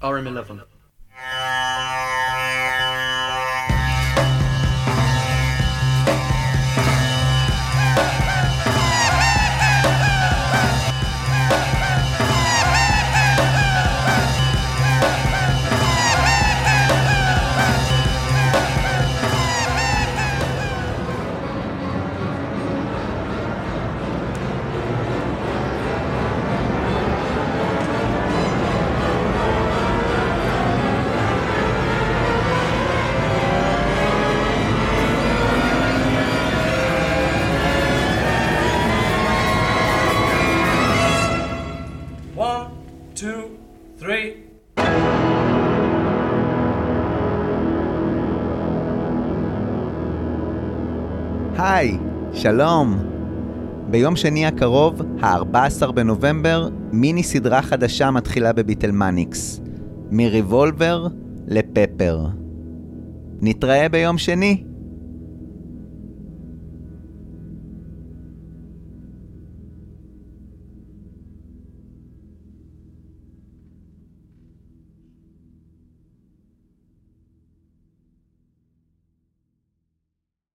RM11. היי, שלום. ביום שני הקרוב, ה-14 בנובמבר, מיני סדרה חדשה מתחילה בביטלמניקס. מריבולבר לפפר. נתראה ביום שני.